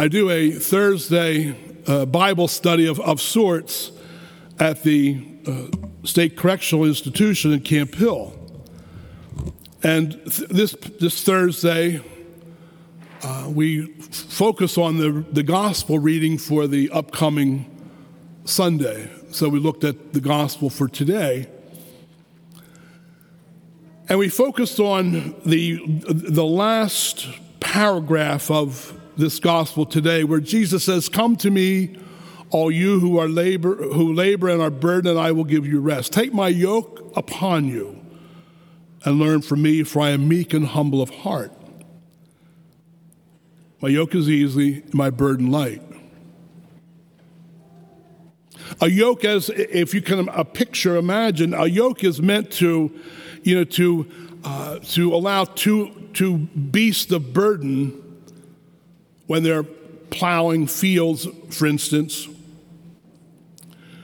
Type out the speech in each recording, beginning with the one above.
I do a Thursday uh, Bible study of, of sorts at the uh, State Correctional Institution in Camp Hill. And th- this, this Thursday, uh, we focus on the, the gospel reading for the upcoming Sunday. So we looked at the gospel for today. And we focused on the, the last paragraph of this gospel today where Jesus says, Come to me, all you who are labor who labor and are burdened, and I will give you rest. Take my yoke upon you and learn from me, for I am meek and humble of heart. My yoke is easy, my burden light. A yoke, as if you can a picture, imagine a yoke is meant to, you know, to uh, to allow two two beasts of burden when they're plowing fields, for instance,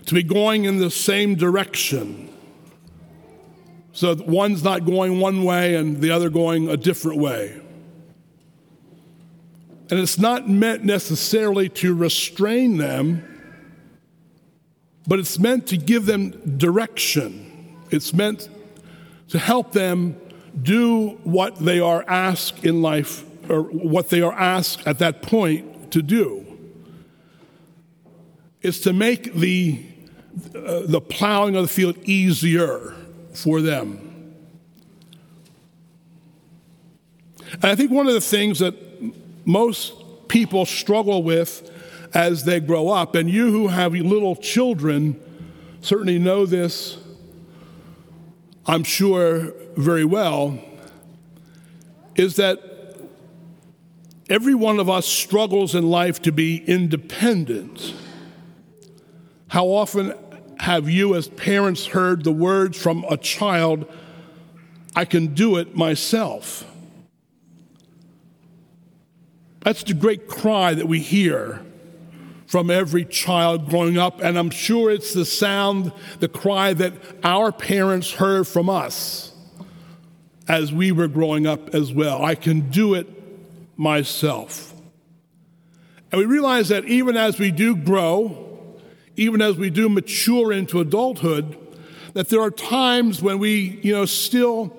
to be going in the same direction. So one's not going one way and the other going a different way. And it's not meant necessarily to restrain them but it's meant to give them direction. It's meant to help them do what they are asked in life, or what they are asked at that point to do. is to make the, uh, the plowing of the field easier for them. And I think one of the things that most people struggle with as they grow up. And you who have little children certainly know this, I'm sure, very well, is that every one of us struggles in life to be independent. How often have you, as parents, heard the words from a child, I can do it myself? That's the great cry that we hear from every child growing up, and I'm sure it's the sound, the cry that our parents heard from us as we were growing up as well. I can do it myself. And we realize that even as we do grow, even as we do mature into adulthood, that there are times when we, you know, still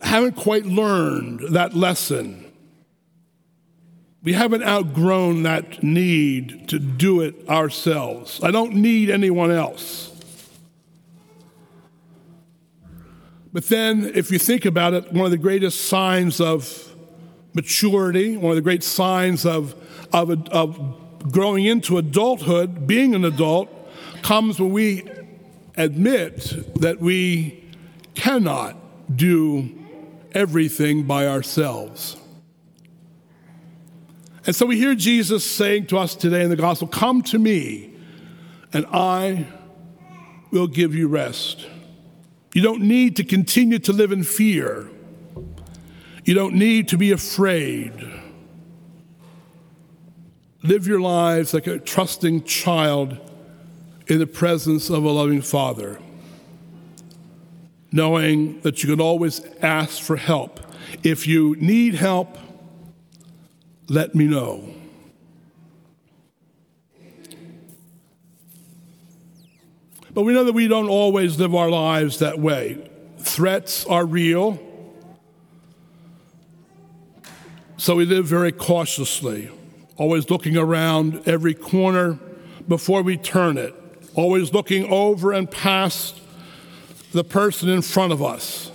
haven't quite learned that lesson we haven't outgrown that need to do it ourselves. I don't need anyone else. But then, if you think about it, one of the greatest signs of maturity, one of the great signs of, of, of growing into adulthood, being an adult, comes when we admit that we cannot do everything by ourselves. And so we hear Jesus saying to us today in the gospel, Come to me, and I will give you rest. You don't need to continue to live in fear. You don't need to be afraid. Live your lives like a trusting child in the presence of a loving Father, knowing that you can always ask for help. If you need help, let me know. But we know that we don't always live our lives that way. Threats are real, so we live very cautiously, always looking around every corner before we turn it, always looking over and past the person in front of us,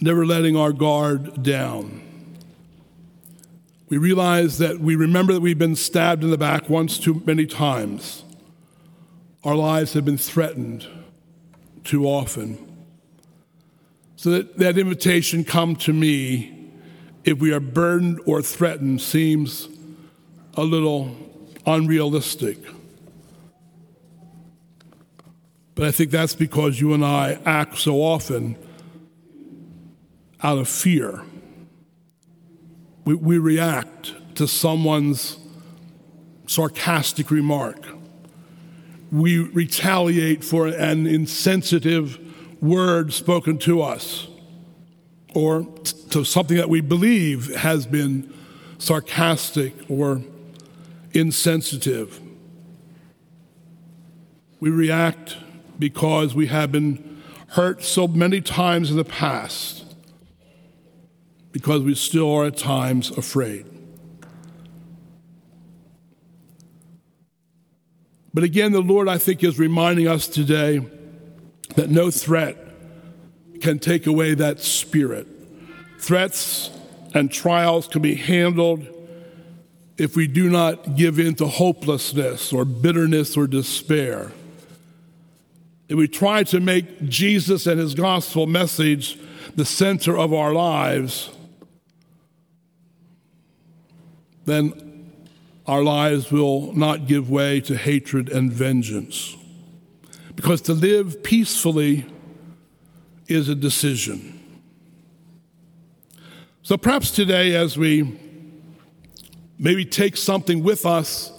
never letting our guard down. We realize that we remember that we've been stabbed in the back once too many times. Our lives have been threatened too often. So that, that invitation, come to me, if we are burdened or threatened, seems a little unrealistic. But I think that's because you and I act so often out of fear we, we react to someone's sarcastic remark. We retaliate for an insensitive word spoken to us or to something that we believe has been sarcastic, or insensitive. We react because we have been hurt so many times in the past, because we still are at times afraid. But again, the Lord, I think, is reminding us today that no threat can take away that spirit. Threats and trials can be handled if we do not give in to hopelessness or bitterness or despair. If we try to make Jesus and his gospel message the center of our lives, then our lives will not give way to hatred and vengeance. Because to live peacefully is a decision. So perhaps today, as we maybe take something with us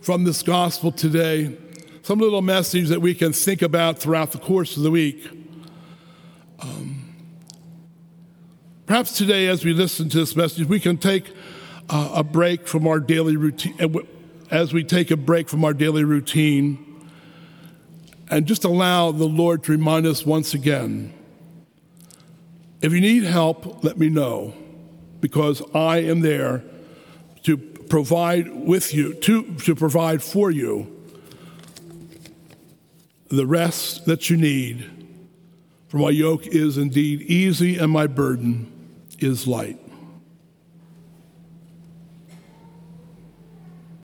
from this gospel today, some little message that we can think about throughout the course of the week. Um, perhaps today, as we listen to this message, we can take uh, a break from our daily routine, as we take a break from our daily routine, and just allow the Lord to remind us once again if you need help, let me know, because I am there to provide with you, to, to provide for you the rest that you need. For my yoke is indeed easy and my burden is light.